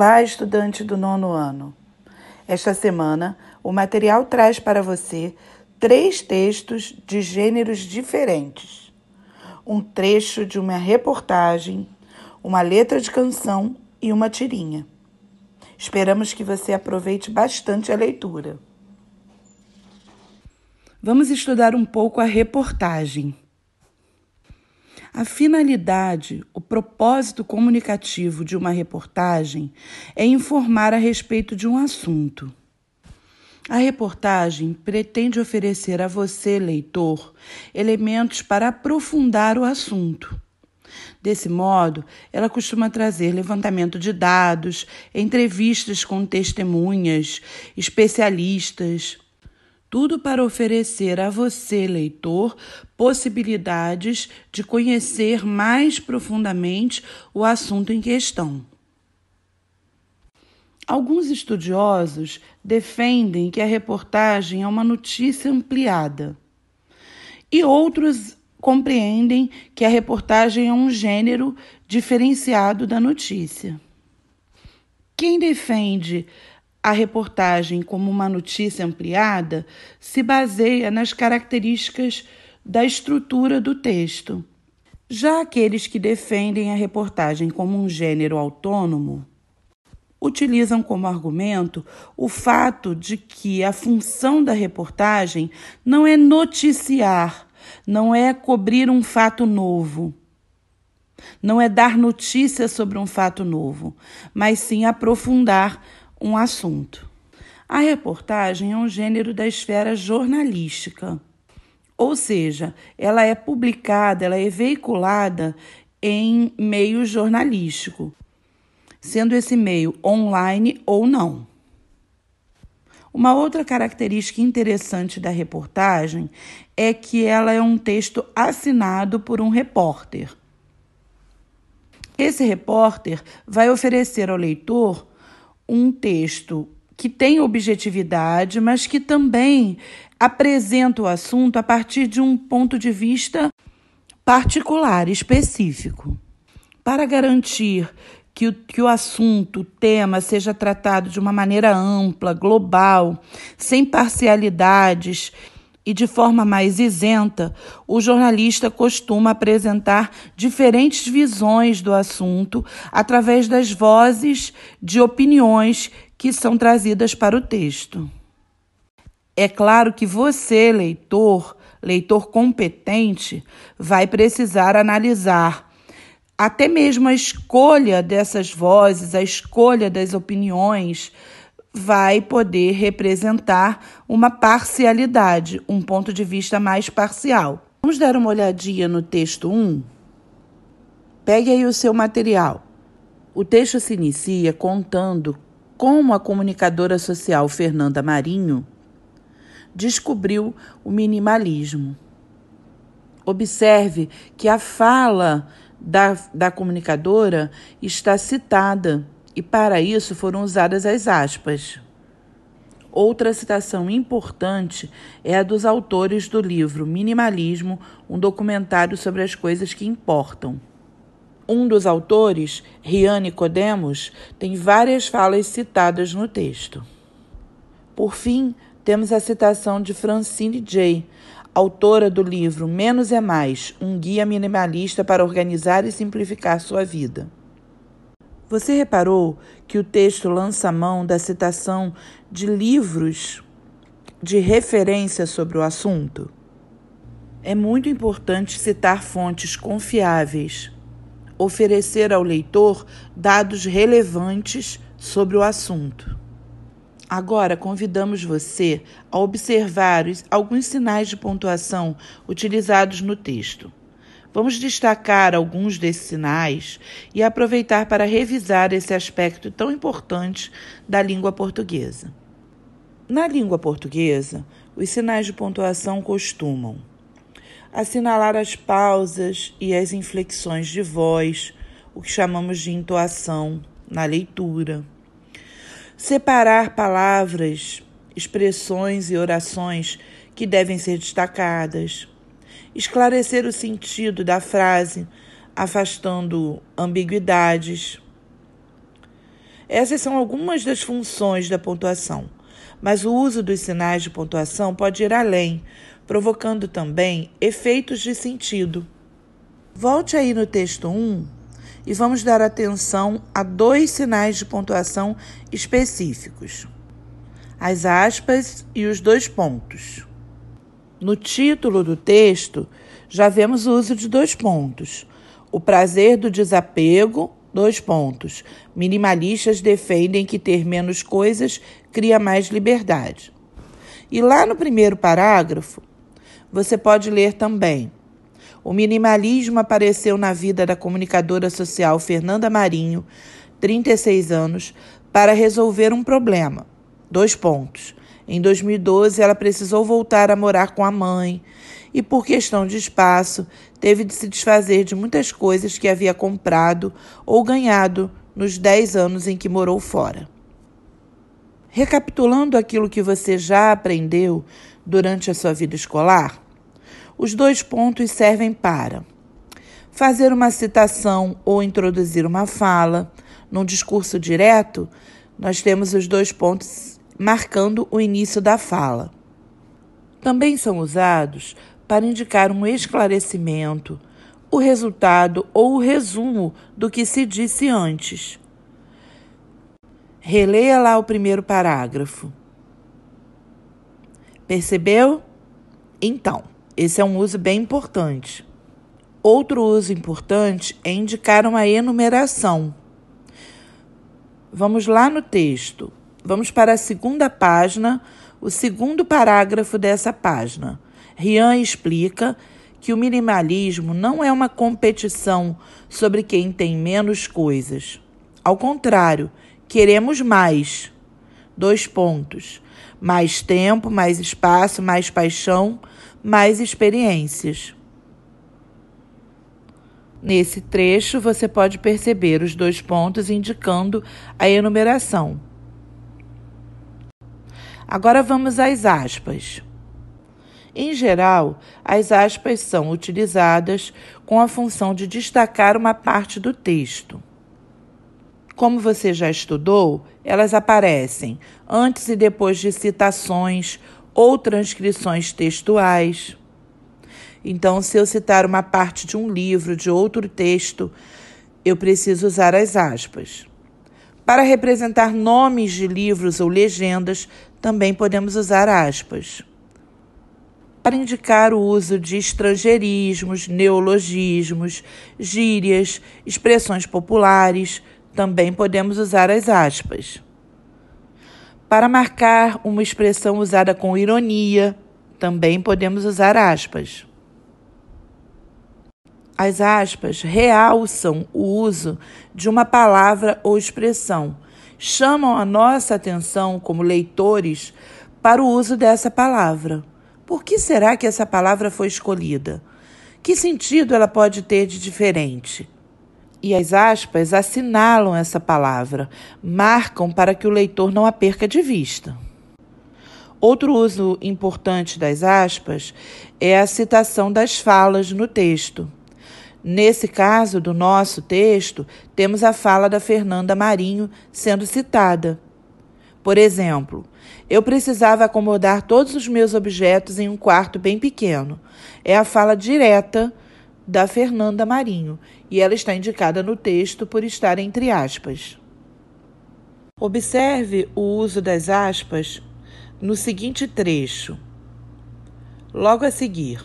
Olá, estudante do nono ano. Esta semana, o material traz para você três textos de gêneros diferentes: um trecho de uma reportagem, uma letra de canção e uma tirinha. Esperamos que você aproveite bastante a leitura. Vamos estudar um pouco a reportagem. A finalidade, o propósito comunicativo de uma reportagem é informar a respeito de um assunto. A reportagem pretende oferecer a você, leitor, elementos para aprofundar o assunto. Desse modo, ela costuma trazer levantamento de dados, entrevistas com testemunhas, especialistas, tudo para oferecer a você, leitor, possibilidades de conhecer mais profundamente o assunto em questão. Alguns estudiosos defendem que a reportagem é uma notícia ampliada, e outros compreendem que a reportagem é um gênero diferenciado da notícia. Quem defende a reportagem como uma notícia ampliada se baseia nas características da estrutura do texto. Já aqueles que defendem a reportagem como um gênero autônomo utilizam como argumento o fato de que a função da reportagem não é noticiar, não é cobrir um fato novo, não é dar notícia sobre um fato novo, mas sim aprofundar um assunto. A reportagem é um gênero da esfera jornalística, ou seja, ela é publicada, ela é veiculada em meio jornalístico, sendo esse meio online ou não. Uma outra característica interessante da reportagem é que ela é um texto assinado por um repórter. Esse repórter vai oferecer ao leitor um texto que tem objetividade, mas que também apresenta o assunto a partir de um ponto de vista particular, específico. Para garantir que o, que o assunto, o tema, seja tratado de uma maneira ampla, global, sem parcialidades e de forma mais isenta, o jornalista costuma apresentar diferentes visões do assunto através das vozes de opiniões que são trazidas para o texto. É claro que você, leitor, leitor competente, vai precisar analisar até mesmo a escolha dessas vozes, a escolha das opiniões vai poder representar uma parcialidade, um ponto de vista mais parcial. Vamos dar uma olhadinha no texto 1? Pegue aí o seu material. O texto se inicia contando como a comunicadora social Fernanda Marinho descobriu o minimalismo. Observe que a fala da, da comunicadora está citada e para isso foram usadas as aspas. Outra citação importante é a dos autores do livro Minimalismo, um documentário sobre as coisas que importam. Um dos autores, Riane Codemos, tem várias falas citadas no texto. Por fim, temos a citação de Francine Jay, autora do livro Menos é Mais um guia minimalista para organizar e simplificar sua vida. Você reparou que o texto lança mão da citação de livros de referência sobre o assunto? É muito importante citar fontes confiáveis, oferecer ao leitor dados relevantes sobre o assunto. Agora, convidamos você a observar alguns sinais de pontuação utilizados no texto. Vamos destacar alguns desses sinais e aproveitar para revisar esse aspecto tão importante da língua portuguesa. Na língua portuguesa, os sinais de pontuação costumam assinalar as pausas e as inflexões de voz, o que chamamos de entoação na leitura. Separar palavras, expressões e orações que devem ser destacadas esclarecer o sentido da frase, afastando ambiguidades. Essas são algumas das funções da pontuação, mas o uso dos sinais de pontuação pode ir além, provocando também efeitos de sentido. Volte aí no texto 1 e vamos dar atenção a dois sinais de pontuação específicos: as aspas e os dois pontos. No título do texto, já vemos o uso de dois pontos. O prazer do desapego, dois pontos. Minimalistas defendem que ter menos coisas cria mais liberdade. E lá no primeiro parágrafo, você pode ler também. O minimalismo apareceu na vida da comunicadora social Fernanda Marinho, 36 anos, para resolver um problema. Dois pontos. Em 2012, ela precisou voltar a morar com a mãe e, por questão de espaço, teve de se desfazer de muitas coisas que havia comprado ou ganhado nos 10 anos em que morou fora. Recapitulando aquilo que você já aprendeu durante a sua vida escolar, os dois pontos servem para fazer uma citação ou introduzir uma fala. Num discurso direto, nós temos os dois pontos marcando o início da fala. Também são usados para indicar um esclarecimento, o resultado ou o resumo do que se disse antes. Releia lá o primeiro parágrafo. Percebeu? Então, esse é um uso bem importante. Outro uso importante é indicar uma enumeração. Vamos lá no texto. Vamos para a segunda página, o segundo parágrafo dessa página. Rian explica que o minimalismo não é uma competição sobre quem tem menos coisas. Ao contrário, queremos mais. Dois pontos. Mais tempo, mais espaço, mais paixão, mais experiências. Nesse trecho, você pode perceber os dois pontos indicando a enumeração. Agora vamos às aspas. Em geral, as aspas são utilizadas com a função de destacar uma parte do texto. Como você já estudou, elas aparecem antes e depois de citações ou transcrições textuais. Então, se eu citar uma parte de um livro, de outro texto, eu preciso usar as aspas. Para representar nomes de livros ou legendas, também podemos usar aspas. Para indicar o uso de estrangeirismos, neologismos, gírias, expressões populares, também podemos usar as aspas. Para marcar uma expressão usada com ironia, também podemos usar aspas. As aspas realçam o uso de uma palavra ou expressão, chamam a nossa atenção como leitores para o uso dessa palavra. Por que será que essa palavra foi escolhida? Que sentido ela pode ter de diferente? E as aspas assinalam essa palavra, marcam para que o leitor não a perca de vista. Outro uso importante das aspas é a citação das falas no texto. Nesse caso do nosso texto, temos a fala da Fernanda Marinho sendo citada. Por exemplo, eu precisava acomodar todos os meus objetos em um quarto bem pequeno. É a fala direta da Fernanda Marinho e ela está indicada no texto por estar entre aspas. Observe o uso das aspas no seguinte trecho. Logo a seguir,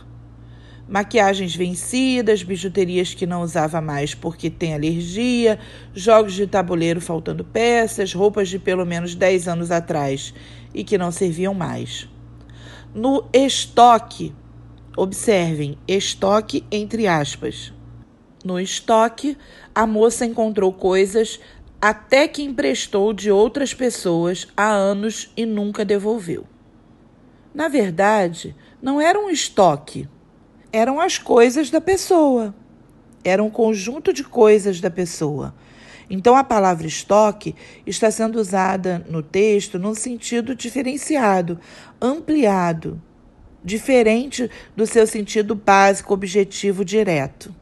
maquiagens vencidas, bijuterias que não usava mais porque tem alergia, jogos de tabuleiro faltando peças, roupas de pelo menos 10 anos atrás e que não serviam mais. No estoque, observem, estoque entre aspas. No estoque, a moça encontrou coisas até que emprestou de outras pessoas há anos e nunca devolveu. Na verdade, não era um estoque, eram as coisas da pessoa. Era um conjunto de coisas da pessoa. Então, a palavra estoque está sendo usada no texto num sentido diferenciado, ampliado, diferente do seu sentido básico, objetivo, direto.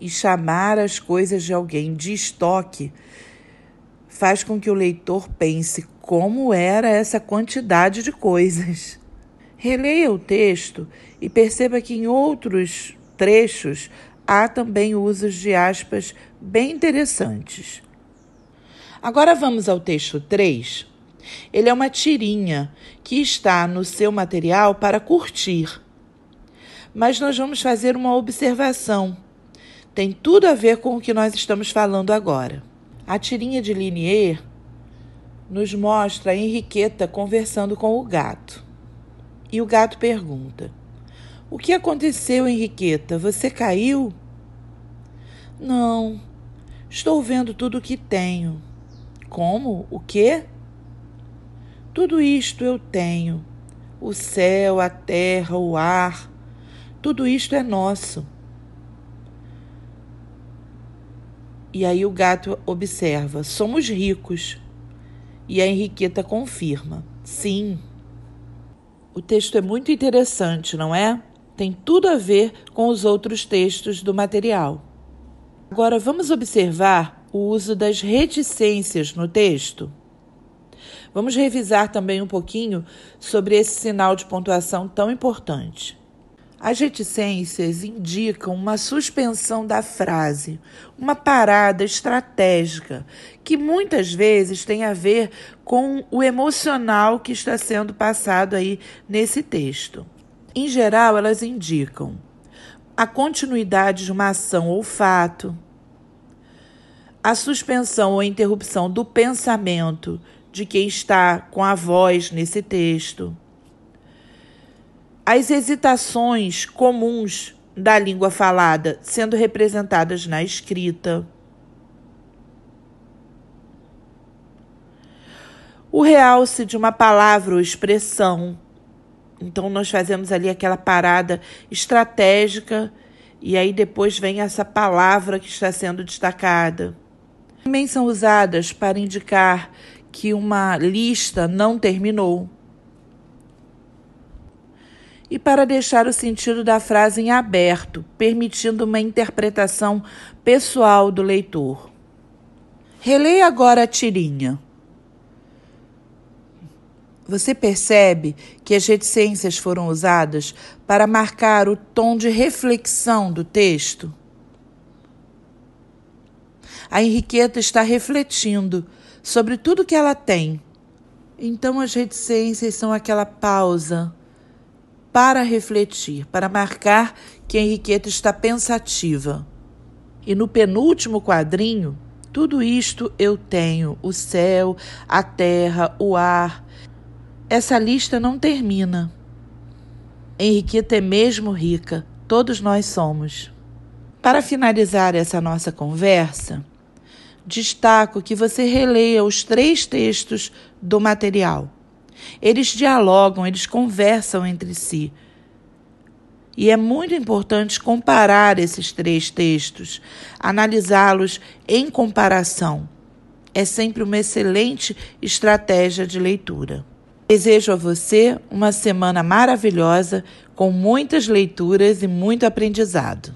E chamar as coisas de alguém de estoque faz com que o leitor pense como era essa quantidade de coisas. Releia o texto e perceba que em outros trechos há também usos de aspas bem interessantes. Agora vamos ao texto 3. Ele é uma tirinha que está no seu material para curtir. Mas nós vamos fazer uma observação. Tem tudo a ver com o que nós estamos falando agora. A tirinha de Linier nos mostra a Henriqueta conversando com o gato. E o gato pergunta: O que aconteceu, Henriqueta? Você caiu? Não, estou vendo tudo o que tenho. Como? O quê? Tudo isto eu tenho: o céu, a terra, o ar. Tudo isto é nosso. E aí o gato observa: somos ricos. E a Henriqueta confirma: sim. O texto é muito interessante, não é? Tem tudo a ver com os outros textos do material. Agora vamos observar o uso das reticências no texto. Vamos revisar também um pouquinho sobre esse sinal de pontuação tão importante. As reticências indicam uma suspensão da frase, uma parada estratégica, que muitas vezes tem a ver com o emocional que está sendo passado aí nesse texto. Em geral, elas indicam a continuidade de uma ação ou fato, a suspensão ou interrupção do pensamento de quem está com a voz nesse texto, as hesitações comuns da língua falada sendo representadas na escrita. O realce de uma palavra ou expressão. Então, nós fazemos ali aquela parada estratégica e aí depois vem essa palavra que está sendo destacada. Também são usadas para indicar que uma lista não terminou. E para deixar o sentido da frase em aberto, permitindo uma interpretação pessoal do leitor. Releia agora a tirinha. Você percebe que as reticências foram usadas para marcar o tom de reflexão do texto? A Henriqueta está refletindo sobre tudo que ela tem. Então, as reticências são aquela pausa para refletir, para marcar que Henriqueta está pensativa. E no penúltimo quadrinho, tudo isto eu tenho: o céu, a terra, o ar. Essa lista não termina. Henriqueta é mesmo rica, todos nós somos. Para finalizar essa nossa conversa, destaco que você releia os três textos do material. Eles dialogam, eles conversam entre si. E é muito importante comparar esses três textos, analisá-los em comparação. É sempre uma excelente estratégia de leitura. Desejo a você uma semana maravilhosa, com muitas leituras e muito aprendizado.